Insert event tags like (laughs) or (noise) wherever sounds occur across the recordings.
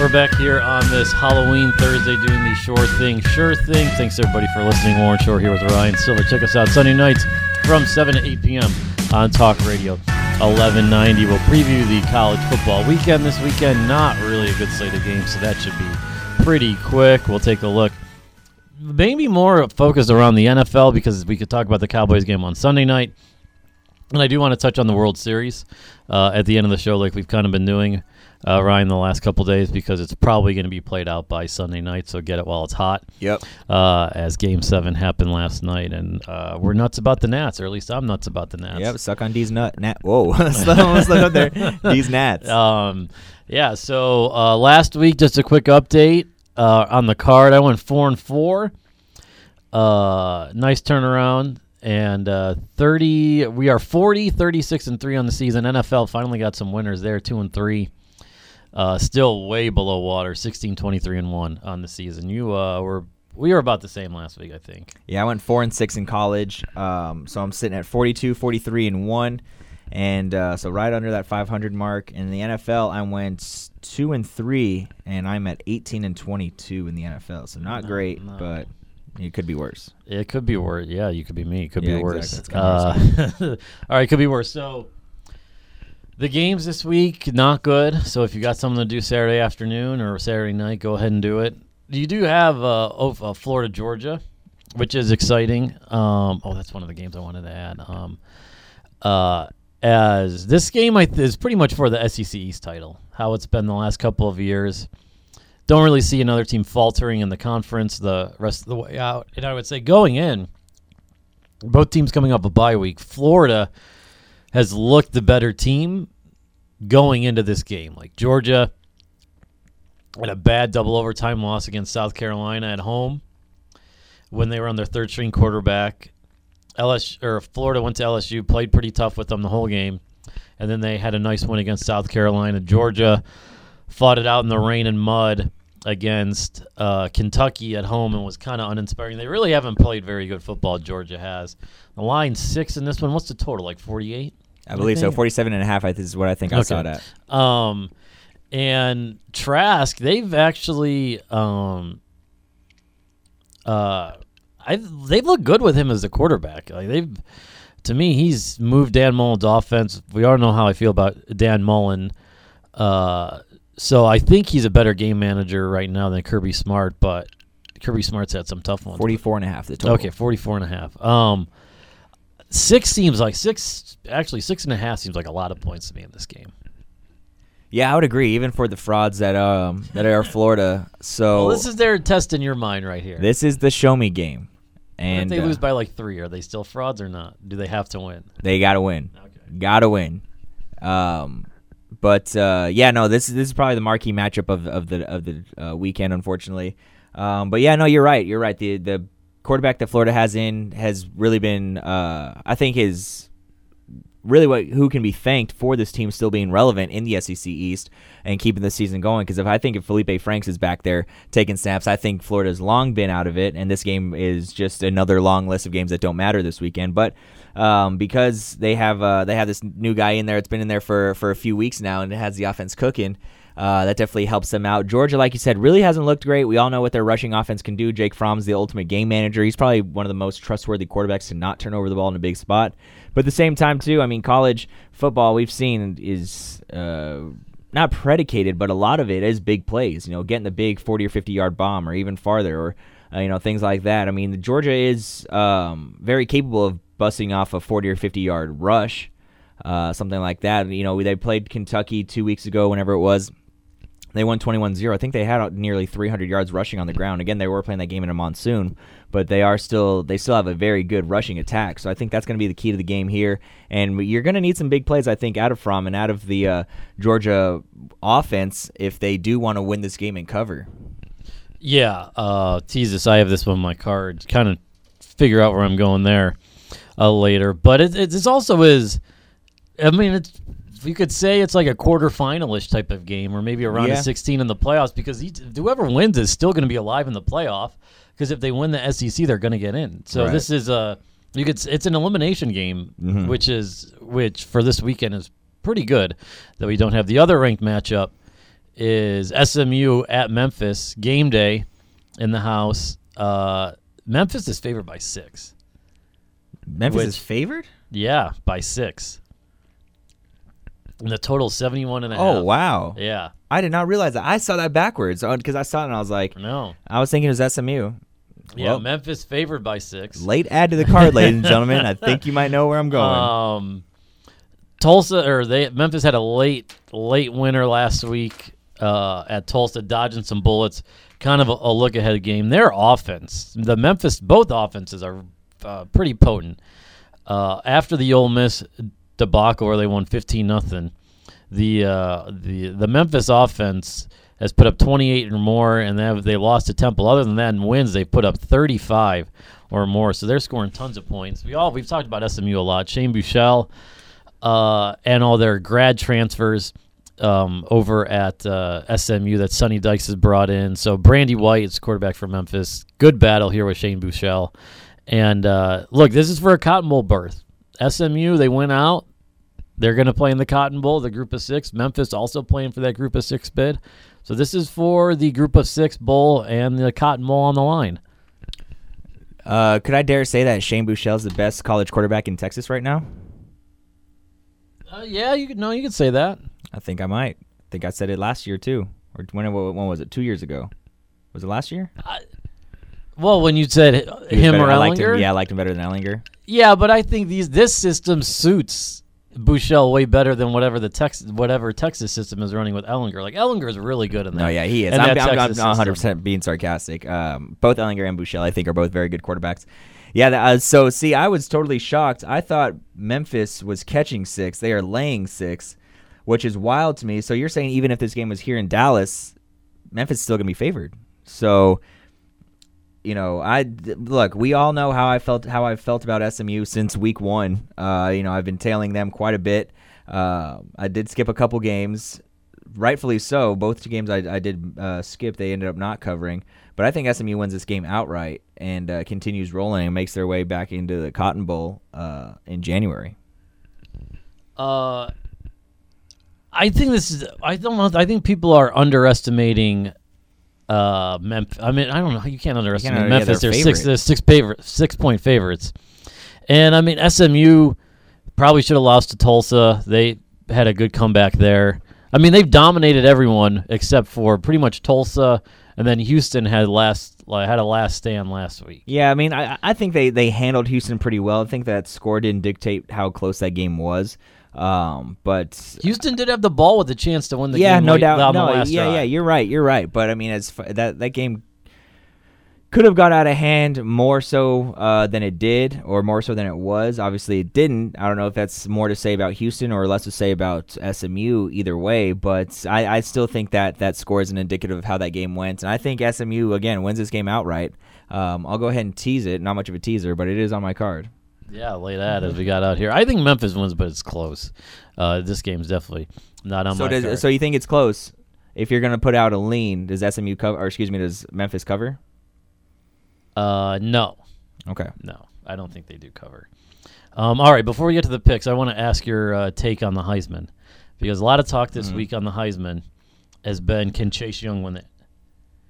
we're back here on this Halloween Thursday doing the Schorr Thing, Sure Thing. Thanks everybody for listening. Warren Schorr here with Ryan Silver. Check us out Sunday nights from 7 to 8 p.m. on Talk Radio 1190. We'll preview the college football weekend this weekend. Not really a good slate of games, so that should be pretty quick. We'll take a look. Maybe more focused around the NFL because we could talk about the Cowboys game on Sunday night. And I do want to touch on the World Series uh, at the end of the show, like we've kind of been doing, uh, Ryan, the last couple days, because it's probably going to be played out by Sunday night. So get it while it's hot. Yep. Uh, as Game Seven happened last night, and uh, we're nuts about the Nats, or at least I'm nuts about the Nats. Yep. Suck on D's nut. Nat. Whoa. (laughs) Almost up there. (laughs) D's Nats. Um, yeah. So uh, last week, just a quick update uh, on the card. I went four and four. Uh, nice turnaround. And uh, 30, we are 40, 36 and 3 on the season. NFL finally got some winners there, 2 and 3. Uh, still way below water, 16, 23 and 1 on the season. You uh, were, we were about the same last week, I think. Yeah, I went four and six in college. Um, so I'm sitting at 42, 43 and one, and uh, so right under that 500 mark. In the NFL, I went two and three, and I'm at 18 and 22 in the NFL. So not No, great, no. but it could be worse. It could be worse. Yeah, you could be me. It could Yeah, be worse. exactly. Uh, (laughs) all right, could be worse. So the games this week not good. So if you got something to do Saturday afternoon or Saturday night, go ahead and do it. You do have uh, uh, Florida Georgia, which is exciting. Um, oh, that's one of the games I wanted to add. Um, uh, as this game th- is pretty much for the SEC East title. How it's been the last couple of years. Don't really see another team faltering in the conference the rest of the way out. And I would say going in, both teams coming up a bye week. Florida has looked the better team going into this game. Like Georgia had a bad double overtime loss against South Carolina at home when they were on their third string quarterback. LSU or Florida went to LSU, played pretty tough with them the whole game, and then they had a nice win against South Carolina. Georgia fought it out in the rain and mud against uh, Kentucky at home and was kind of uninspiring. They really haven't played very good football. Georgia has the line six in this one. What's the total? Like forty eight. I believe so. think- 47 and a half I is what I think I saw Okay. it at. Um, and Trask, they've actually, um, uh, I they've looked good with him as the quarterback. Like they've, to me, he's moved Dan Mullen's offense. We all know how I feel about Dan Mullen. Uh, so I think he's a better game manager right now than Kirby Smart, but Kirby Smart's had some tough ones. 44 and a half the total. Okay, 44 and a half. Um, six seems like six. Actually, six and a half seems like a lot of points to me in this game. Yeah, I would agree even for the frauds that um that are Florida. So Well, this is their test in your mind right here. this is the show me game. And if they uh, lose by like three, are they still frauds or not? Do they have to win? They got to win. Okay. Got to win. Um, but uh, yeah, no, this is this is probably the marquee matchup of, of the of the uh, weekend, unfortunately. Um, but yeah, no, you're right. You're right. The the quarterback that Florida has in has really been, uh, I think, is really what who can be thanked for this team still being relevant in the SEC East and keeping the season going. Because if I think if Felipe Franks is back there taking snaps, I think Florida's long been out of it, and this game is just another long list of games that don't matter this weekend. But um, because they have uh, they have this new guy in there, it's been in there for for a few weeks now, and it has the offense cooking. Uh, that definitely helps them out. Georgia, like you said, really hasn't looked great. We all know what their rushing offense can do. Jake Fromm's the ultimate game manager. He's probably one of the most trustworthy quarterbacks to not turn over the ball in a big spot. But at the same time, too, I mean, college football we've seen is uh, not predicated, but a lot of it is big plays. You know, getting the big forty or fifty yard bomb, or even farther, or uh, you know things like that. I mean, Georgia is um, very capable of busting off a forty or fifty yard rush, uh, something like that. You know, they played Kentucky two weeks ago, whenever it was. They won 21-0. I think they had nearly 300 yards rushing on the ground. Again, they were playing that game in a monsoon, but they are still they still have a very good rushing attack. So I think that's going to be the key to the game here. And you're going to need some big plays, I think, out of Fromm and out of the uh, Georgia offense if they do want to win this game and cover. Yeah, uh, Jesus, I have this one on my card. Kind of figure out where I'm going there uh, later, but it, it, it's also is. I mean, it's you could say it's like a quarterfinalish type of game, or maybe a round Yeah. of 16 in the playoffs, because each, whoever wins is still going to be alive in the playoff. Because if they win the SEC, they're going to get in. So Right. this is a you could it's an elimination game, Mhm. which is which for this weekend is pretty good that we don't have the other ranked matchup is SMU at Memphis game day in the house. Uh, Memphis is favored by six. Memphis Which- is favored. Yeah, by six. And the total is 71 and a half. Oh wow! Yeah, I did not realize that. I saw that backwards because I saw it and I was like, no. I was thinking it was SMU. Yeah, Well, Memphis favored by six. late add to the card, ladies and (laughs) gentlemen. I think you might know where I'm going. Um, Tulsa or they Memphis had a late late winner last week uh, at Tulsa, dodging some bullets. Kind of a, a look ahead game. Their offense, the Memphis, both offenses are uh, pretty potent. Uh, after the Ole Miss debacle where they won fifteen nothing, the uh, the the Memphis offense has put up 28 or more, and they have, they lost to Temple. Other than that, in wins they've put up 35 or more, so they're scoring tons of points. We all we've talked about SMU a lot. Shane Buechele uh, and all their grad transfers um, over at uh, SMU that Sonny Dykes has brought in. So Brady White is quarterback for Memphis. Good battle here with Shane Buechele. And uh, look, this is for a Cotton Bowl berth. SMU they went out. They're going to play in the Cotton Bowl, the Group of Six. Memphis also playing for that Group of Six bid. So this is for the Group of Six Bowl and the Cotton Bowl on the line. Uh, could I dare say that Shane Buechele is the best college quarterback in Texas right now? Uh, yeah, you could no, you could say that. I think I might. I think I said it last year too, or when? When was it? Two years ago? Was it last year? Well, when you said him better- or I liked Ehlinger, him. Yeah, I liked him better than Ehlinger. Yeah, but I think these this system suits Buechele way better than whatever the Texas whatever Texas system is running with Ehlinger. Like Ehlinger is really good in that. No, yeah, he is. I'm, I'm, I'm 100 percent being sarcastic. Um, both Ehlinger and Buechele, I think, are both very good quarterbacks. Yeah. that- Uh, so see, I was totally shocked. I thought Memphis was catching six. They are laying six, which is wild to me. So you're saying even if this game was here in Dallas, Memphis is still gonna be favored. So. You know, I look. We all know how I felt. How I felt about SMU since week one. Uh, you know, I've been tailing them quite a bit. Uh, I did skip a couple games rightfully so. Both two games I, I did uh, skip, they ended up not covering. But I think SMU wins this game outright and uh, continues rolling and makes their way back into the Cotton Bowl uh, in January. Uh, I think this is. I don't know. I think people are underestimating. Uh, Memphis. I mean, I don't know. You can't underestimate under- yeah, Memphis. they're they're six. They're six favorite, six point favorites, and I mean SMU probably should have lost to Tulsa. They had a good comeback there. I mean, they've dominated everyone except for pretty much Tulsa, and then Houston had last had a last stand last week. Yeah, I mean, I, I think they, they handled Houston pretty well. I think that score didn't dictate how close that game was. Um, but Houston did have the ball with a chance to win the yeah, game. Yeah, no doubt. No, yeah, drive. yeah, you're right. You're right. But I mean, as that that game could have got out of hand more so uh, than it did, or more so than it was. Obviously, it didn't. I don't know if that's more to say about Houston or less to say about SMU. Either way, but I, I still think that that score is an indicative of how that game went, and I think SMU again wins this game outright. Um, I'll go ahead and tease it. Not much of a teaser, but it is on my card. Yeah, lay that as we got out here. I think Memphis wins, but it's close. Uh, this game's definitely not on so my does card. so you think it's close? If you're gonna put out a lean, does SMU cover? Or excuse me, does Memphis cover? uh, no, Okay. no, I don't think they do cover. Um, all right, before we get to the picks, I want to ask your uh, take on the Heisman because a lot of talk this Mhm. week on the Heisman has been can Chase Young win it?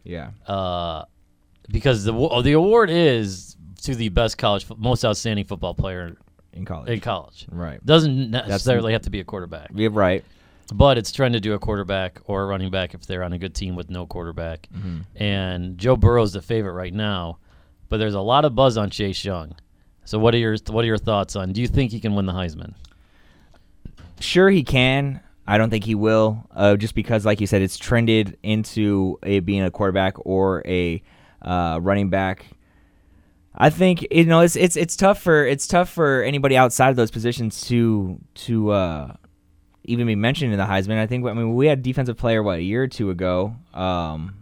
Yeah. Uh, because the the award is to the best college, most outstanding football player In college. in college. Right. Doesn't necessarily have to be a quarterback. You're right. But it's trying to do a quarterback or a running back if they're on a good team with no quarterback. And Joe Burrow's the favorite right now, but there's a lot of buzz on Chase Young. So what are your what are your thoughts on? Do you think he can win the Heisman? Sure, he can. I don't think he will, uh, just because, like you said, it's trended into a being a quarterback or a uh, running back. I think you know it's it's it's tough for it's tough for anybody outside of those positions to to uh, even be mentioned in the Heisman. I think I mean we had defensive player what a year or two ago. Um,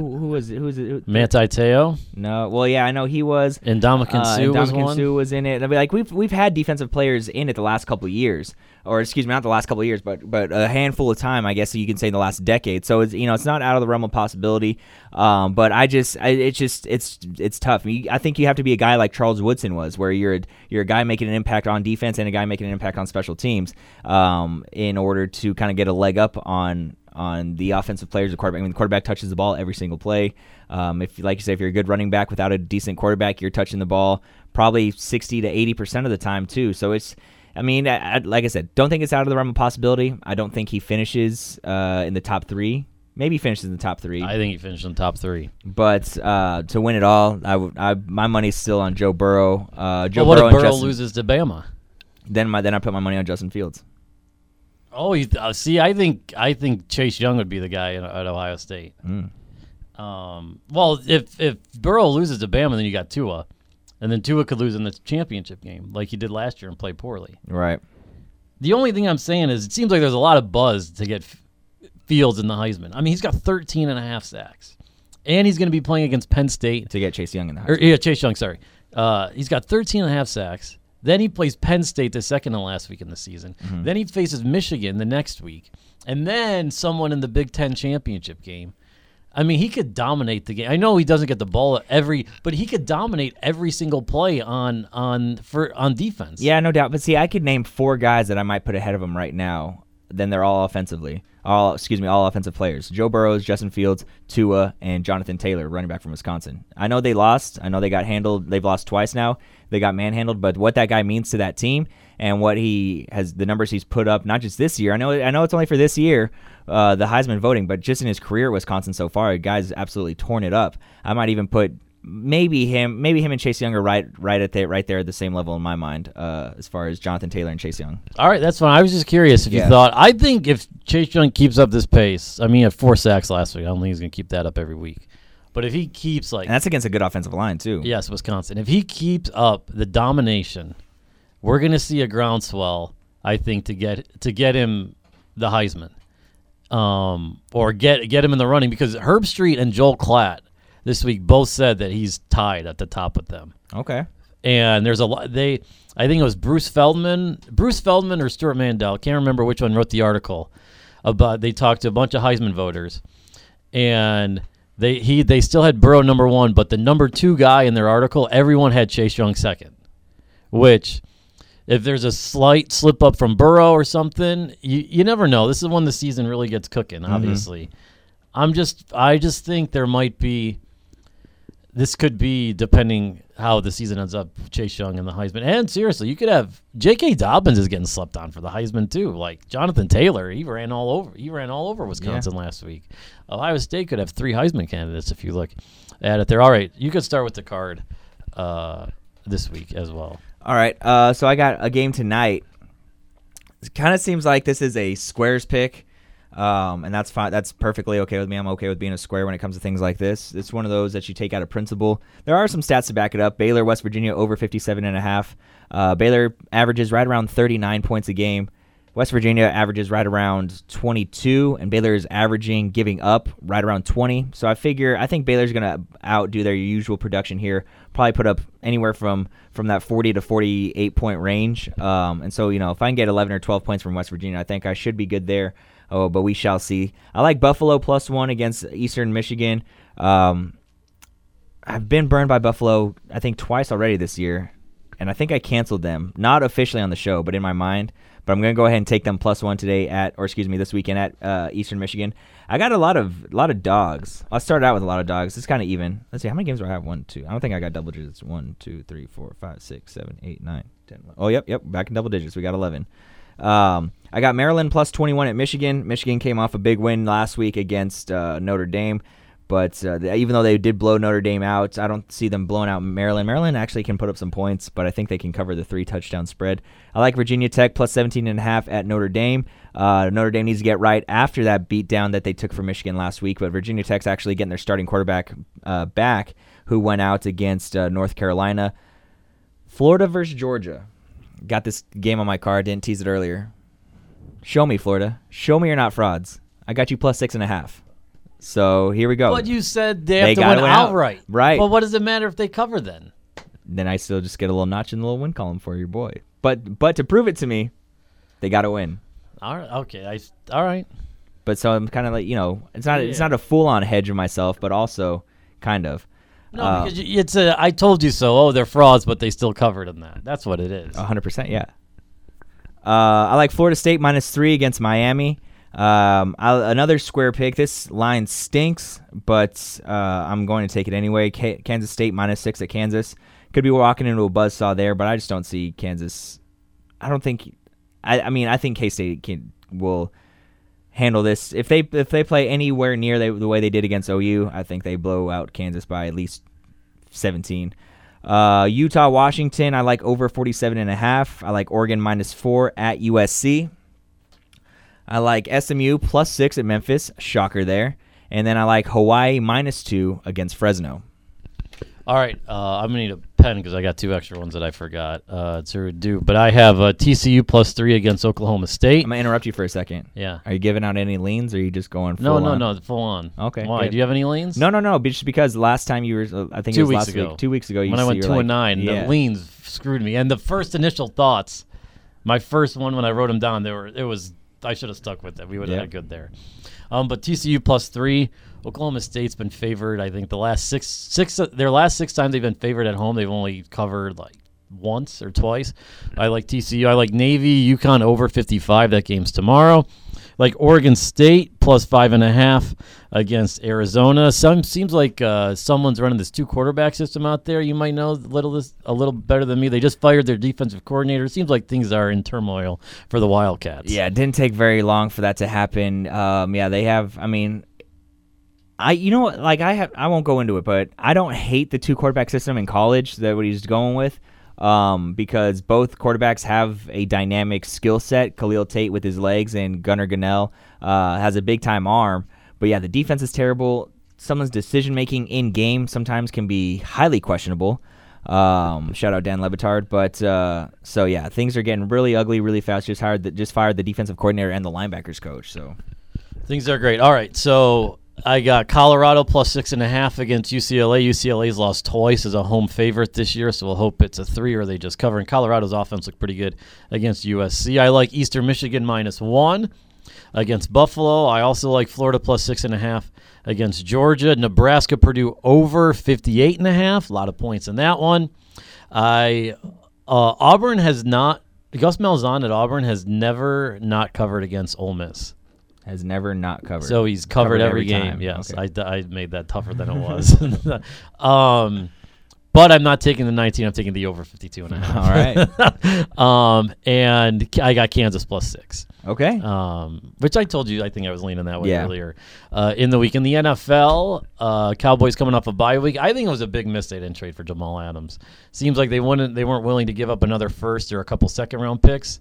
who who was it? Who was it? Who- Manti Te'o No, well, yeah, I know he was. and Dominican Uh, Suh was one. Suh was in it. I mean, like we've we've had defensive players in it the last couple of years, or excuse me, not the last couple of years, but but a handful of time, I guess you can say, in the last decade. So it's you know it's not out of the realm of possibility. Um, but I just I, it's just it's it's tough. You- I think you have to be a guy like Charles Woodson was, where you're a, you're a guy making an impact on defense and a guy making an impact on special teams, um, in order to kind of get a leg up on on the offensive players. The quarterback, I mean, the quarterback touches the ball every single play. Um, if, like you say, if you're a good running back without a decent quarterback, you're touching the ball probably 60 to 80 percent of the time too. So it's, I mean, I, I, like I said, don't think it's out of the realm of possibility. I don't think he finishes uh, in the top three. Maybe he finishes in the top three. I think he finished in the top three. But uh, to win it all, I, w- I my money's still on Joe Burrow. Uh, Joe Well, what Burrow if Burrow Justin, loses to Bama? Then my then I put my money on Justin Fields. Oh, you, uh, see, I think I think Chase Young would be the guy at, at Ohio State. Mm. Um, well, if if Burrow loses to Bama, then you got Tua, and then Tua could lose in the championship game like he did last year and play poorly. Right. The only thing I'm saying is it seems like there's a lot of buzz to get F- Fields in the Heisman. I mean, he's got 13 and a half sacks, and he's going to be playing against Penn State. To get Chase Young in the Or, yeah, Chase Young, sorry. Uh, he's got 13 and a half sacks. Then he plays Penn State the second to last week in the season. Mm-hmm. Then he faces Michigan the next week. And then someone in the Big Ten championship game. I mean, he could dominate the game. I know he doesn't get the ball every, but he could dominate every single play on on for on defense. Yeah, no doubt. But see, I could name four guys that I might put ahead of him right now. Then they're all offensively. All excuse me, all offensive players. Joe Burrows, Justin Fields, Tua, and Jonathan Taylor, running back from Wisconsin. I know they lost. I know they got handled. They've lost twice now. They got manhandled. But what that guy means to that team and what he has, the numbers he's put up, not just this year. I know. I know it's only for this year, uh, the Heisman voting, but just in his career at Wisconsin so far, guy's absolutely torn it up. I might even put maybe him, maybe him and Chase Young are right, right at the, right there at the same level in my mind, uh, as far as Jonathan Taylor and Chase Young. All right, that's fine. I was just curious if Yeah. you thought. I think if Chase Young keeps up this pace, I mean, he had four sacks last week. I don't think he's going to keep that up every week. But if he keeps like And that's against a good offensive line too. Yes, Wisconsin. If he keeps up the domination, we're going to see a groundswell. I think to get to get him the Heisman, um, or get get him in the running because Herbstreit and Joel Klatt this week both said that he's tied at the top with them. Okay. And there's a lot. They, I think it was Bruce Feldman, Bruce Feldman or Stewart Mandel. Can't remember which one wrote the article about. They talked to a bunch of Heisman voters, and they he they still had Burrow number one, but the number two guy in their article, everyone had Chase Young second. Which, if there's a slight slip up from Burrow or something, you you never know. This is when the season really gets cooking. Mm-hmm. Obviously, I'm just I just think there might be. This could be depending how the season ends up. Chase Young and the Heisman, and seriously, you could have J.K. Dobbins is getting slept on for the Heisman too. Like Jonathan Taylor, he ran all over. He ran all over Wisconsin last week. Ohio State could have three Heisman candidates if you look at it. There. All right, you could start with the card uh, this week as well. All right. Uh, so I got a game tonight. It kind of seems like this is a squares pick, um, and that's fine. That's perfectly okay with me. I'm okay with being a square when it comes to things like this. It's one of those that you take out of principle. There are some stats to back it up. Baylor, West Virginia, over 57 and a half. Uh, Baylor averages right around 39 points a game. West Virginia averages right around 22, and Baylor is averaging giving up right around 20. So I figure I think Baylor's going to outdo their usual production here. Probably put up anywhere from from that 40 to 48 point range. Um, and so you know if I can get 11 or 12 points from West Virginia, I think I should be good there. Oh, but we shall see. I like Buffalo plus one against Eastern Michigan. Um, I've been burned by Buffalo, I think twice already this year, and I think I canceled them. Not officially on the show, but in my mind. But I'm gonna go ahead and take them plus one today at, or excuse me, this weekend at uh, Eastern Michigan. I got a lot of a lot of dogs. I started out with a lot of dogs. It's kind of even. Let's see, how many games do I have? One, two. I don't think I got double digits. One, two, three, four, five, six, seven, eight, nine, ten. 11. Oh, yep, yep. Back in double digits. We got eleven. Um, I got Maryland plus 21 at Michigan. Michigan came off a big win last week against uh, Notre Dame. But uh, even though they did blow Notre Dame out, I don't see them blowing out Maryland. Maryland actually can put up some points, but I think they can cover the three touchdown spread. I like Virginia Tech plus 17 and a half at Notre Dame. Uh, Notre Dame needs to get right after that beatdown that they took for Michigan last week, but Virginia Tech's actually getting their starting quarterback uh, back, who went out against uh, North Carolina. Florida versus Georgia. Got this game on my card. Didn't tease it earlier. Show me, Florida. Show me you're not frauds. I got you plus six and a half. So here we go. But you said they They have to win win out. outright. Right. But what does it matter if they cover then? then I still just get a little notch in the little win column for your boy. But but to prove it to me, they got to win. All right. Okay. I. All right. But so I'm kind of like you know, it's not it's not a full on hedge of myself, but also kind of. No, Uh, because it's a. I told you so. Oh, they're frauds, but they still covered in that. That's what it is. hundred percent, yeah. Uh, I like Florida State minus three against Miami. Um, another square pick. This line stinks, but uh, I'm going to take it anyway. K- Kansas State minus six at Kansas. Could be walking into a buzzsaw there, but I just don't see Kansas. I don't think. I, I mean, I think K State can will handle this if they if they play anywhere near they, the way they did against OU. I think they blow out Kansas by at least 17. Uh, Utah Washington. I like over 47 and a half. I like Oregon minus four at USC. I like SMU plus six at Memphis. Shocker there. And then I like Hawaii minus two against Fresno. All right, uh, I'm gonna need a pen because I got two extra ones that I forgot uh, to do. But I have uh, TCU plus three against Oklahoma State. I'm gonna interrupt you for a second. Yeah. Are you giving out any leans, or are you just going? Full No, no, on? no, full on. Okay, Why? good. Do you have any leans? No, no, no. Just because last time you were, uh, I think Two it was weeks last ago. week, two weeks ago. You when I went two like, and nine, Yeah. the leans screwed me. And the first initial thoughts, my first one when I wrote them down, they were it was I should have stuck with it. We would have Yeah. had good there. Um, but TCU plus three. Oklahoma State's been favored. I think the last six six their last six times they've been favored at home, they've only covered like once or twice. I like TCU. I like Navy. UConn over fifty five. That game's tomorrow. Like Oregon State plus five and a half against Arizona. Some seems like uh, someone's running this two quarterback system out there. You might know a little this a little better than me. They just fired their defensive coordinator. Seems like things are in turmoil for the Wildcats. Yeah, it didn't take very long for that to happen. Um, yeah, they have. I mean, I you know? Like I have. I won't go into it, but I don't hate the two quarterback system in college. That what he's going with. Um, because both quarterbacks have a dynamic skill set. Khalil Tate with his legs and Gunnar Gunnell uh, has a big time arm. But yeah, the defense is terrible. Someone's decision making in game sometimes can be highly questionable. Um, shout out Dan Le Batard. But uh, so yeah, things are getting really ugly really fast. Just hired the, just fired the defensive coordinator and the linebackers coach. So Things are great. All right, so I got Colorado plus six and a half against UCLA. UCLA's lost twice as a home favorite this year, so we'll hope it's a three or they just cover. And Colorado's offense looked pretty good against USC. I like Eastern Michigan minus one against Buffalo. I also like Florida plus six and a half against Georgia. Nebraska Purdue over 58 and a half. A lot of points in that one. I uh, Auburn has not. Gus Malzahn at Auburn has never not covered against Ole Miss. Has never not covered. So he's covered, Covered every, every game. time. Yes, Okay. I, I made that tougher than it was. (laughs) um, but I'm not taking the 19. I'm taking the over 52 and a half. All right. (laughs) um, and I got Kansas plus six. okay. Um, which I told you I think I was leaning that way Yeah. earlier. Uh, in the week in the NFL, uh, Cowboys coming off a bye week. I think it was a big miss they didn't trade for Jamal Adams. Seems like they wouldn't they weren't willing to give up another first or a couple second round picks.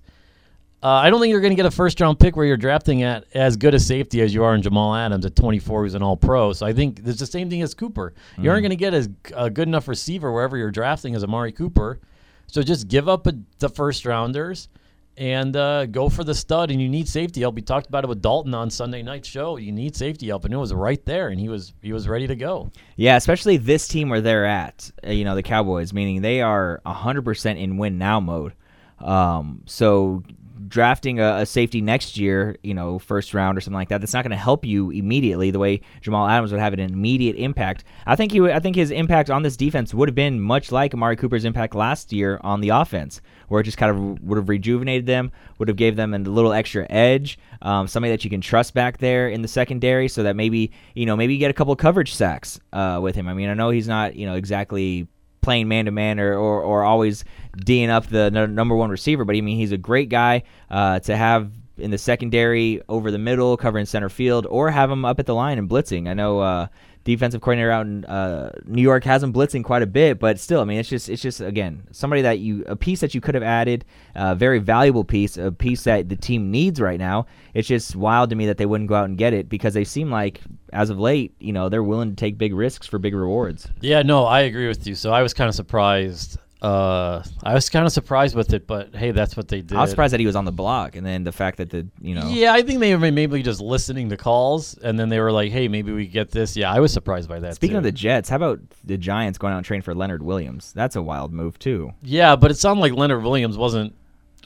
Uh, I don't think you're going to get a first round pick where you're drafting at as good a safety as you are in Jamal Adams at 24, who's an All Pro. So I think it's the same thing as Cooper. You aren't going to get as a good enough receiver wherever you're drafting as Amari Cooper. So just give up a, the first rounders and uh, go for the stud. And you need safety help. We talked about it with Dalton on Sunday night show. You need safety help, and it was right there, and he was he was ready to go. Yeah, especially this team where they're at, uh, you know, the Cowboys, meaning they are 100% in win now mode. Um, so drafting a, a safety next year, you know, first round or something like that, that's not going to help you immediately the way Jamal Adams would have an immediate impact. I think he would, I think his impact on this defense would have been much like Amari Cooper's impact last year on the offense, where it just kind of would have rejuvenated them, would have gave them a little extra edge, um, somebody that you can trust back there in the secondary, so that maybe you know maybe you get a couple coverage sacks uh, with him. I mean, I know he's not you know exactly playing man to man or or always D'ing up the n- number one receiver, but I mean he's a great guy uh, to have in the secondary, over the middle, covering center field, or have him up at the line and blitzing. I know uh, defensive coordinator out in uh, New York has him blitzing quite a bit, but still, I mean, it's just it's just again somebody that you a piece that you could have added, a very valuable piece, a piece that the team needs right now. It's just wild to me that they wouldn't go out and get it because they seem like as of late, you know, they're willing to take big risks for big rewards. Yeah, no, I agree with you. So I was kind of surprised. Uh, I was kind of surprised with it, but hey, that's what they did. I was surprised that he was on the block, and then the fact that the you know Yeah, I think they were maybe just listening to calls, and then they were like, "Hey, maybe we get this." Yeah, I was surprised by that. Speaking too. of the Jets, how about the Giants going out and training for Leonard Williams? That's a wild move too. yeah, but it sounded like Leonard Williams wasn't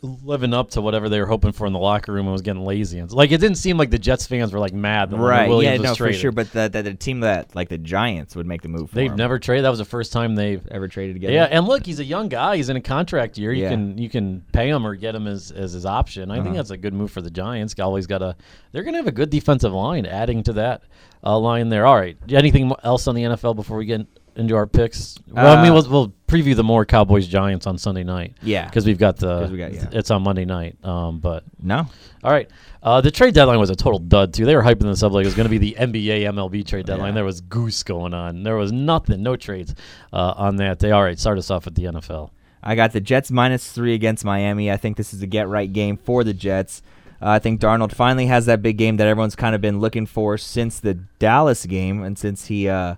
living up to whatever they were hoping for in the locker room and was getting lazy. And like it didn't seem like the Jets fans were like mad that Right. Williams Yeah. was No, for sure. But the, the the team that like the Giants would make the move. For They've him. never traded. That was the first time they've. ever traded together. Yeah, and look, he's a young guy. He's in a contract year. You Yeah. can you can pay him or get him as, as his option. I think Uh-huh. that's a good move for the Giants. Always got a. They're going to have a good defensive line. Adding to that uh, line there. All right. Anything else on the NFL before we get into our picks? Well, I mean, we'll, we'll preview the more Cowboys Giants on Sunday night Yeah. because we've got the. 'Cause we got- yeah. It's on Monday night. Um, but No. all right. Uh, the trade deadline was a total dud too. They were hyping this up like it was going to be the NBA MLB trade deadline. Yeah. There was goose going on. There was nothing, no trades uh, on that day. All right, start us off with the NFL. I got the Jets minus three against Miami. I think this is a get right game for the Jets. Uh, I think Darnold finally has that big game that everyone's kind of been looking for since the Dallas game and since he uh,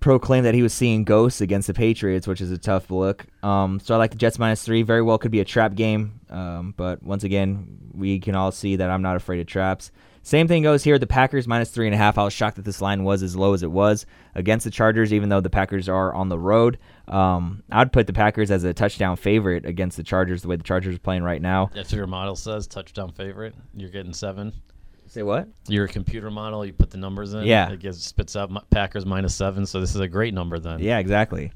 proclaimed that he was seeing ghosts against the Patriots, which is a tough look. Um, so I like the Jets minus three. Very well could be a trap game, um, but once again, we can all see that I'm not afraid of traps. Same thing goes here. The Packers minus three and a half. I was shocked that this line was as low as it was against the Chargers, even though the Packers are on the road. Um, I'd put the Packers as a touchdown favorite against the Chargers, the way the Chargers are playing right now. That's what your model says. Touchdown favorite. You're getting seven. Say what? Your computer model. You put the numbers in. Yeah. It gives spits out Packers minus seven. So this is a great number then. Yeah, exactly.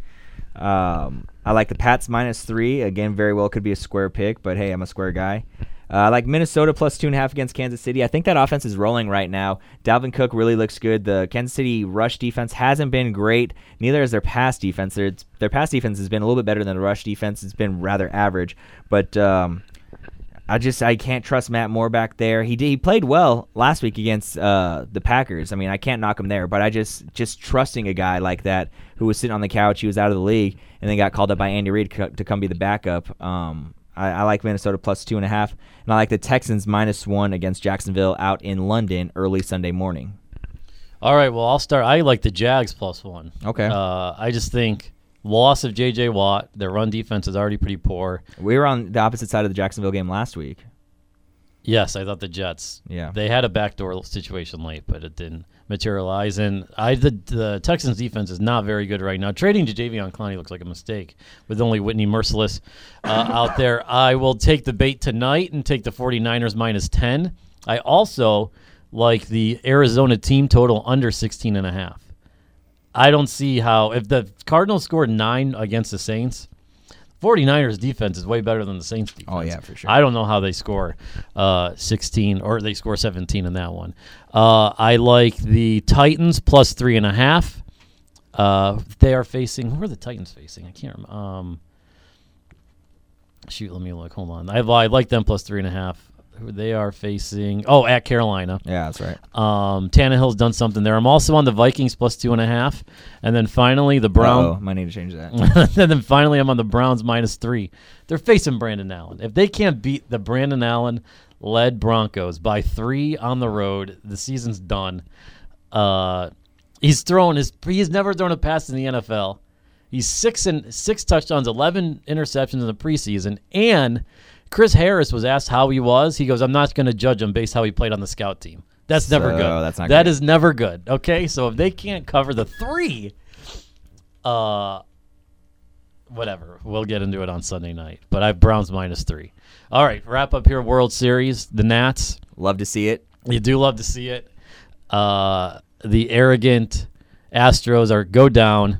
Um, I like the Pats minus three. Again, very well could be a square pick, but hey, I'm a square guy. Uh, I like Minnesota plus two and a half against Kansas City. I think that offense is rolling right now. Dalvin Cook really looks good. The Kansas City rush defense hasn't been great. Neither has their pass defense. Their, their pass defense has been a little bit better than the rush defense. It's been rather average, but um, I just I can't trust Matt Moore back there. He did, he played well last week against uh, the Packers. I mean, I can't knock him there, but I just just trusting a guy like that who was sitting on the couch, he was out of the league, and then got called up by Andy Reid co- to come be the backup. Um, I, I like Minnesota plus two and a half, and I like the Texans minus one against Jacksonville out in London early Sunday morning. All right. Well, I'll start. I like the Jags plus one. Okay. Uh, I just think loss of J.J. Watt. Their run defense is already pretty poor. We were on the opposite side of the Jacksonville game last week. Yes, I thought the Jets. Yeah. They had a backdoor situation late, but it didn't materialize. And I the, the Texans defense is not very good right now. Trading to Jadeveon Clowney looks like a mistake with only Whitney Mercilus uh, out there. I will take the bait tonight and take the 49ers minus 10. I also like the Arizona team total under 16 and a half. I don't see how if the Cardinals scored 9 against the Saints, 49ers defense is way better than the Saints defense. Oh, yeah, for sure. I don't know how they score uh, 16 or they score 17 in that one. Uh, I like the Titans plus three and a half. Uh, they are facing. Who are the Titans facing? I can't remember. Um, shoot, let me look. Hold on. I, I like them plus three and a half. Who They are facing. Oh, at Carolina. Yeah, that's right. Um, Tannehill's done something there. I'm also on the Vikings plus two and a half, and then finally the Browns. Oh, might need to change that. (laughs) and then finally, I'm on the Browns minus three. They're facing Brandon Allen. If they can't beat the Brandon Allen led Broncos by three on the road, the season's done. Uh, he's thrown his. He's never thrown a pass in the NFL. He's six and six touchdowns, eleven interceptions in the preseason, and Chris Harris was asked how he was. He goes, "I'm not going to judge him based how he played on the scout team. That's never So, good. that's not That is never good. Okay, so if they can't cover the three, uh, whatever. We'll get into it on Sunday night. But I have Browns minus three. All right, wrap up here. World Series, the Nats. Love to see it. You do love to see it. Uh, the arrogant Astros are go down,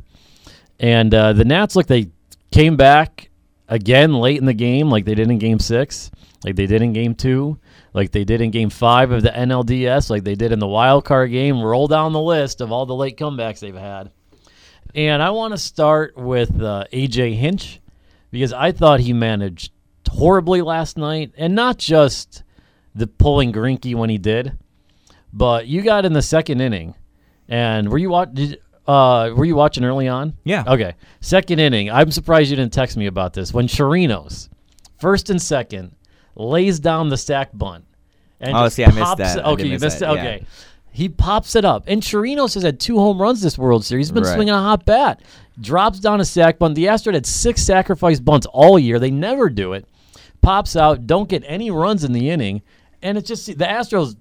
and uh, the Nats look. They came back again late in the game, like they did in Game Six, like they did in Game Two, like they did in Game Five of the NLDS, like they did in the wild card game. Roll down the list of all the late comebacks they've had, and I want to start with uh, AJ Hinch because I thought he managed horribly last night, and not just the pulling Greinke when he did, but you got in the second inning, and were you watch? Uh, were you watching early on? Yeah. Okay. Second inning. I'm surprised you didn't text me about this. When Chirinos, first and second, lays down the sack bunt. And Oh, just see, I missed pops that. it- Okay, you missed it. yeah. Okay. He pops it up. And Chirinos has had two home runs this World Series. He's been Right. swinging a hot bat. Drops down a sack bunt. The Astros had six sacrifice bunts all year. They never do it. Pops out, don't get any runs in the inning. And it's just the Astros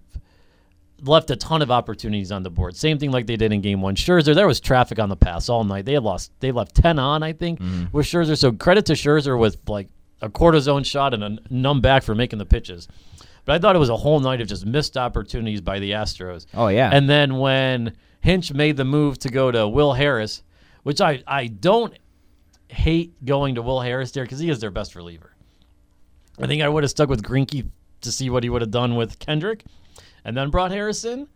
left a ton of opportunities on the board. Same thing like they did in game one. Scherzer, there was traffic on the pass all night. They had lost they left ten on, I think, mm-hmm. with Scherzer. So credit to Scherzer with like a cortisone shot and a numb back for making the pitches. But I thought it was a whole night of just missed opportunities by the Astros. Oh yeah. And then when Hinch made the move to go to Will Harris, which I, I don't hate going to Will Harris there because he is their best reliever. I think I would have stuck with Greinke to see what he would have done with Kendrick, and then brought Harrison.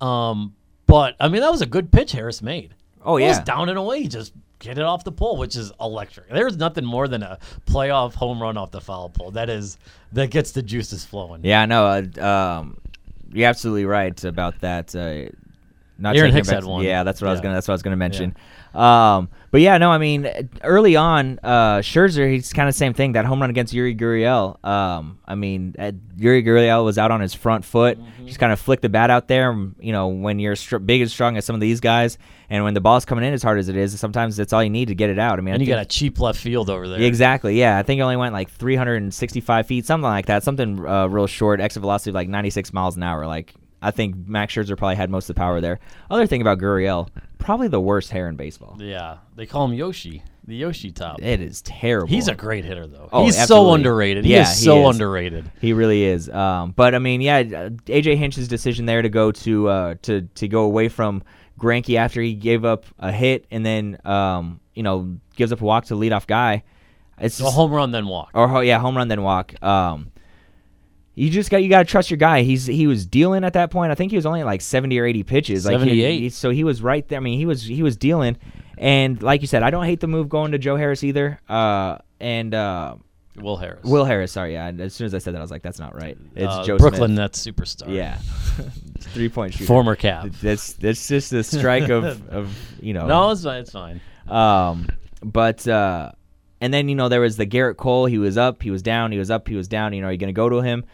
Um, but I mean that was a good pitch Harris made. oh It yeah. down and away, just get it off the pole, which is electric. There's nothing more than a playoff home run off the foul pole. That is that gets the juices flowing. Yeah, no, uh, um, you're absolutely right about that. Uh, not Aaron Hicks had one. Yeah, that's what I was gonna. That's what I was gonna mention. Um, but yeah, no, I mean, early on, uh, Scherzer, he's kind of same thing. That home run against Yuli Gurriel. Um, I mean, uh, Yuli Gurriel was out on his front foot. Mm-hmm. Just kind of flicked the bat out there. You know, when you're str- big and strong as some of these guys, and when the ball's coming in as hard as it is, sometimes that's all you need to get it out. I mean, I you got a cheap left field over there. Exactly. Yeah, I think it only went like 365 feet, something like that. Something uh, real short. Exit velocity of like 96 miles an hour. Like I think Max Scherzer probably had most of the power there. Other thing about Gurriel, probably the worst hair in baseball. Yeah, they call him Yoshi, the Yoshi top. It is terrible. He's a great hitter though. Oh, He's so absolutely. underrated. He Yeah, is he so is. underrated. He really is. Um, but I mean, yeah, AJ Hinch's decision there to go to uh, to to go away from Greinke after he gave up a hit and then um, you know gives up a walk to the leadoff guy. It's a home run then walk. or yeah, home run then walk. Um, you just got you got to trust your guy. He's he was dealing at that point. I think he was only like seventy or eighty pitches. Like 78. he- so he was right there. I mean, he was he was dealing. And like you said, I don't hate the move going to Joe Harris either. Uh, and uh, Will Harris. Will Harris. Sorry, yeah. As soon as I said that, I was like, that's not right. It's Uh, Joe Brooklyn Smith. Nets superstar. Yeah, (laughs) (laughs) three point shooter. Former cap. That's that's just a strike of (laughs) of you know. No, it's fine. It's fine. Um, but uh, and then you know there was the Gerrit Cole. He was up, he was down, he was up, he was down. You know, are you going to go to him?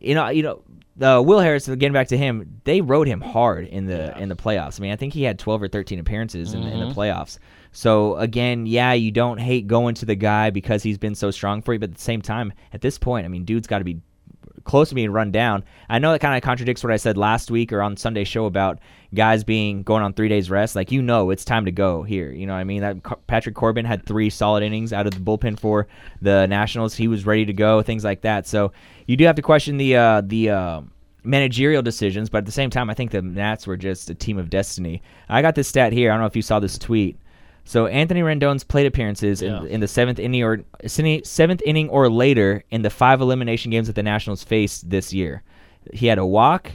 You know, you know. Uh, Will Harris, getting back to him, they rode him hard in the Yeah. in the playoffs. I mean, I think he had 12 or 13 appearances in, in the Mhm. playoffs. So again, yeah, you don't hate going to the guy because he's been so strong for you, but at the same time, at this point, I mean, dude's got to be close to being run down. I know that kind of contradicts what I said last week or on Sunday show about guys being going on three days rest. Like you know, it's time to go here. You know what I mean? That Patrick Corbin had three solid innings out of the bullpen for the Nationals. He was ready to go. Things like that. So you do have to question the uh, the. Uh, managerial decisions, but at the same time, I think the Nats were just a team of destiny. I got this stat here. I don't know if you saw this tweet. So Anthony Rendon's plate appearances Yeah. in, in the seventh inning or seventh inning or later in the five elimination games that the Nationals faced this year, he had a walk,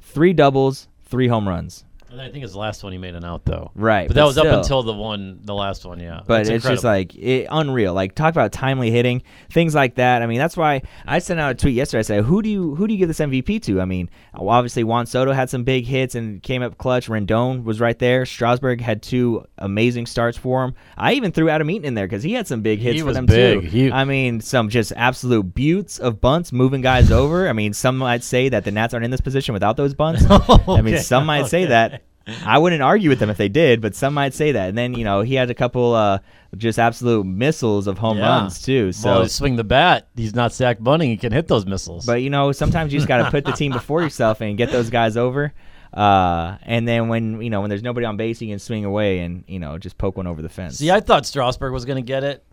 three doubles, three home runs. And I think it's the last one he made an out though. Right, But that was still. up until the one, the last one. Yeah. But it's just like it, unreal. Like talk about timely hitting, things like that. I mean, that's why I sent out a tweet yesterday. I said, "Who do you who do you give this MVP to?" I mean, obviously Juan Soto had some big hits and came up clutch. Rendon was right there. Strasburg had two amazing starts for him. I even threw Adam Eaton in there because he had some big hits He for them big. too. He- I mean, some just absolute buttes of bunts moving guys over. I mean, some might say that the Nats aren't in this position without those bunts. (laughs) I mean, some might say that. I wouldn't argue with them if they did, but some might say that. And then you know he had a couple uh, just absolute missiles of home Yeah. runs too. So, well, swing the bat. He's not sack bunting. He can hit those missiles. but you know sometimes you just got to put the team (laughs) before yourself and get those guys over. Uh, and then when you know when there's nobody on base, you can swing away and you know just poke one over the fence. See, I thought Strasburg was going to get it.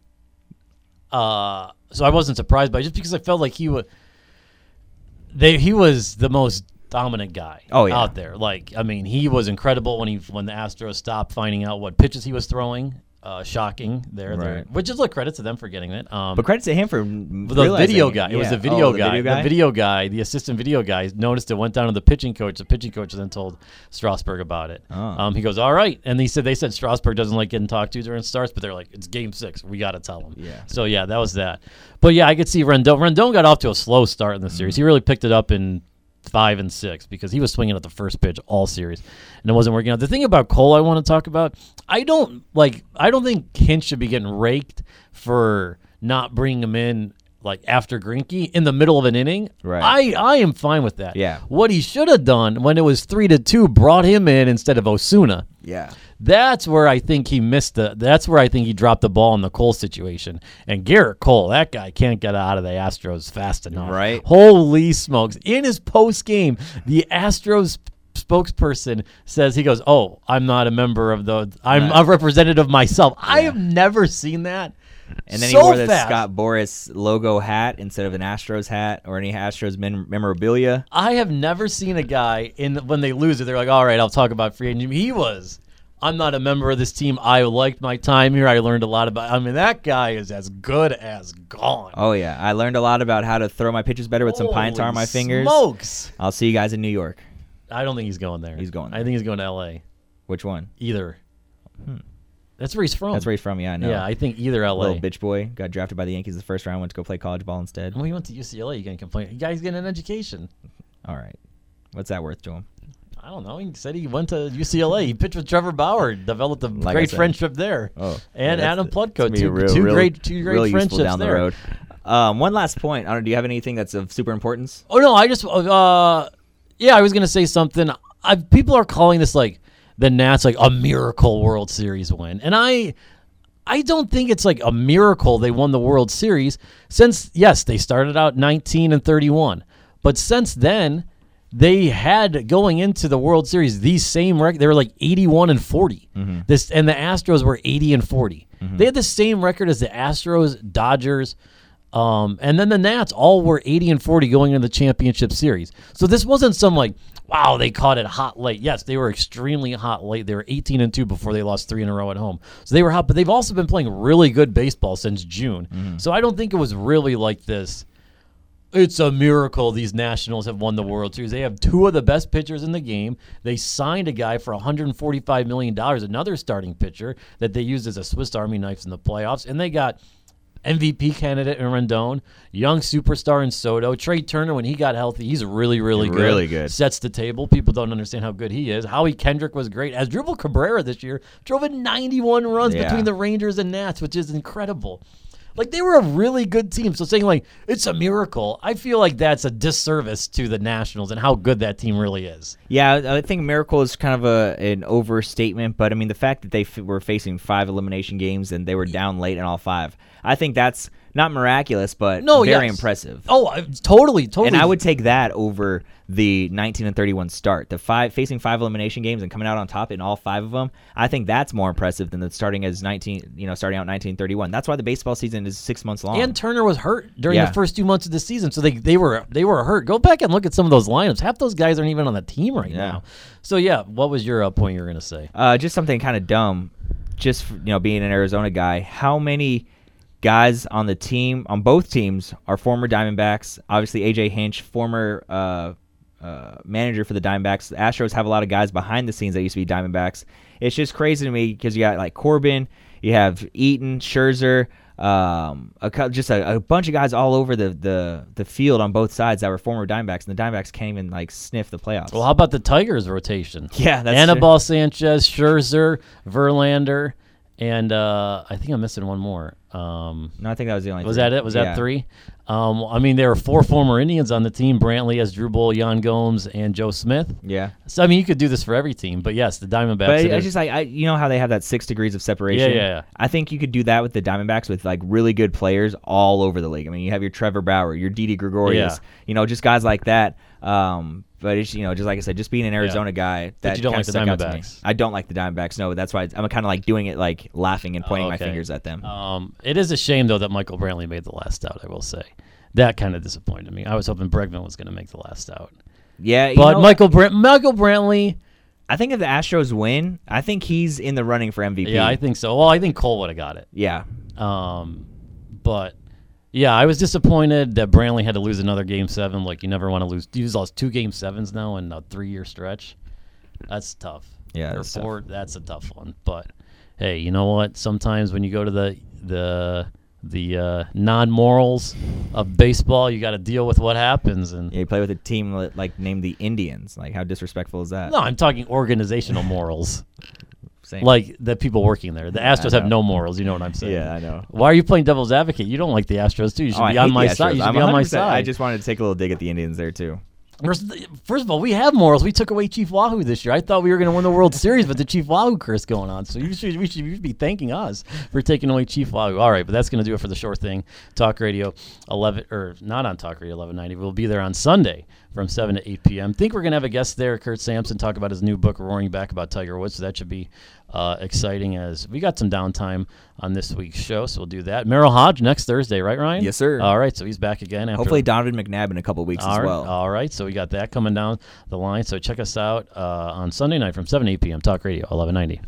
Uh, so I wasn't surprised by it, just because I felt like he would. They he was the most dominant guy Oh, yeah. out there. Like I mean, he was incredible when he when the Astros stopped finding out what pitches he was throwing. Uh, shocking there, there. Right. which is look credit to them for getting it. Um, but credit to him for the video guy. It was the video Oh, guy. video guy. The video guy, the assistant video guy, noticed it. Went down to the pitching coach. The pitching coach then told Strasburg about it. Oh. Um, he goes, "All right," and he said they said Strasburg doesn't like getting talked to during starts, but they're like, "It's game six. We got to tell him." Yeah. So yeah, that was that. But yeah, I could see Rendon. Rendon got off to a slow start in the series. Mm-hmm. He really picked it up in five and six because he was swinging at the first pitch all series and it wasn't working out. The thing about Cole I want to talk about, I don't like. I don't think Hinch should be getting raked for not bringing him in like after Greinke in the middle of an inning. Right. I I am fine with that. Yeah. What he should have done when it was three to two, brought him in instead of Osuna. Yeah. That's where I think he missed the. That's where I think he dropped the ball in the Cole situation. And Gerrit Cole, that guy can't get out of the Astros fast enough. Right. Holy smokes! In his post game, the Astros spokesperson says he goes, "Oh, I'm not a member of the. I'm a representative myself. I have never seen that." And then So he wore the fast. Scott Boras logo hat instead of an Astros hat or any Astros mem- memorabilia. I have never seen a guy in when they lose it. They're like, "All right, I'll talk about free agent." He was. I'm not a member of this team. I liked my time here. I learned a lot about. I mean, that guy is as good as gone. Oh yeah, I learned a lot about how to throw my pitches better with some pine tar on my fingers. Smokes! I'll see you guys in New York. I don't think he's going there. He's going I think he's going to L.A. Which one? Either. Hmm. That's where he's from. That's where he's from. Yeah, I know. Yeah, I think either L.A. Little bitch boy got drafted by the Yankees the first round. Went to go play college ball instead. Well, he went to UCLA. You can't complain. The guy's getting an education. All right, what's that worth to him? I don't know. He said he went to UCLA. He pitched with Trevor Bauer. Developed a Like great friendship there. Oh, and yeah, Adam Plutko. that's gonna be Two, real- two real- great, two great real friendships down there. the road. Um, one last point. I don't. Do you have anything that's of super importance? Oh no, I just uh yeah, I was gonna say something. I, people are calling this like the Nats like a miracle World Series win, and I I don't think it's like a miracle they won the World Series since yes they started out 19 and 31, but since then they had going into the World Series these same record. They were like 81 and 40. Mm-hmm. This and the Astros were 80 and 40. Mm-hmm. They had the same record as the Astros, Dodgers. Um, and then the Nats all were 80 and 40 going into the championship series. So this wasn't some like, wow, they caught it hot late. Yes, they were extremely hot late. They were 18 and 2 before they lost three in a row at home. So they were hot, but they've also been playing really good baseball since June. Mm-hmm. So I don't think it was really like this. It's a miracle these Nationals have won the World Series. They have two of the best pitchers in the game. They signed a guy for $145 million, another starting pitcher that they used as a Swiss Army knife in the playoffs. And they got MVP candidate in Rendon, young superstar in Soto. Trea Turner, when he got healthy, he's really, really good. Really good. Sets the table. People don't understand how good he is. Howie Kendrick was great. Asdrubal Cabrera this year drove in 91 runs Yeah. between the Rangers and Nats, which is incredible. Like they were a really good team. So saying like it's a miracle, I feel like that's a disservice to the Nationals and how good that team really is. Yeah, I think miracle is kind of a an overstatement, but I mean the fact that they f- were facing five elimination games and they were down late in all five, I think that's not miraculous, but No, very yes. impressive. Oh, totally, totally. And I would take that over the 19 and 31 start. The five facing five elimination games and coming out on top in all five of them. I think that's more impressive than the starting as 19, you know, starting out 1931. That's why the baseball season is 6 months long. And Turner was hurt during Yeah. the first two months of the season, so they they were they were hurt. Go back and look at some of those lineups. Half those guys aren't even on the team right Yeah. now. So yeah, what was your uh, point you were gonna say? Uh, just something kind of dumb. Just you know, being an Arizona guy, how many guys on the team, on both teams, are former Diamondbacks? Obviously, AJ Hinch, former uh, uh, manager for the Diamondbacks. The Astros have a lot of guys behind the scenes that used to be Diamondbacks. It's just crazy to me because you got like Corbin, you have Eaton, Scherzer. Um, a, just a, a bunch of guys all over the, the, the field on both sides that were former Diamondbacks, and the Diamondbacks can't even like sniff the playoffs. Well, how about the Tigers rotation? (laughs) yeah, that's Anibal Sanchez, Scherzer, Verlander, and uh, I think I'm missing one more. Um, No, I think that was the only. Thing. Was three. that it? Was Yeah. that three? Um, I mean, there were four former Indians on the team: Brantley, as Drew Bull, Yan Gomes, and Joe Smith. Yeah. So I mean, you could do this for every team, but yes, the Diamondbacks. But it I is- just like I, you know how they have that six degrees of separation. Yeah, yeah, yeah. I think you could do that with the Diamondbacks with like really good players all over the league. I mean, you have your Trevor Bauer, your Didi Gregorius, Yeah. you know, just guys like that. Um, but it's you know, just like I said, just being an Arizona guy, that you don't like the stuck out me. Diamondbacks. I don't like the Diamondbacks. No, that's why I'm kind of like doing it like laughing and pointing Oh, my fingers at them. Um, it is a shame though that Michael Brantley made the last out. I will say that kind of disappointed me. I was hoping Bregman was going to make the last out, yeah, you but know, Michael Brant- Michael Brantley. I think if the Astros win, I think he's in the running for MVP. Yeah, I think so. Well, I think Cole would have got it. yeah. Um, but yeah, I was disappointed that Brantley had to lose another game seven. Like you never want to lose. He's lost two game sevens now in a three year stretch. That's tough. Yeah, that's tough. four, that's a tough one. But hey, you know what? Sometimes when you go to the the the uh, non morals of baseball, you got to deal with what happens. And Yeah, you play with a team like named the Indians. Like, how disrespectful is that? no, I'm talking organizational morals, (laughs) Same. like the people working there. The Astros have no morals. You know what I'm saying? Yeah, I know. Why are you playing devil's advocate? You don't like the Astros too. You should Oh, I be on hate my the side. You should I'm be on my 100% side. I just wanted to take a little dig at the Indians there too. First, first of all, we have morals. We took away Chief Wahoo this year. I thought we were going to win the World Series, but the Chief Wahoo curse going on. So you should, we should, you should be thanking us for taking away Chief Wahoo. All right, but that's going to do it for the Schorr Thing. Talk Radio 11, or not on Talk Radio 1190. We'll be there on Sunday from 7 to 8 p.m. Think we're going to have a guest there, Curt Sampson, talk about his new book, Roaring Back about Tiger Woods. So that should be uh, exciting as we got some downtime on this week's show, so we'll do that. Merril Hoge next Thursday, right, Ryan? Yes, sir. All right, so he's back again. After Hopefully, Donovan McNabb in a couple weeks all as right, well. All right, so we got that coming down the line. So check us out uh, on Sunday night from 7 to 8 p.m. Talk Radio 1190.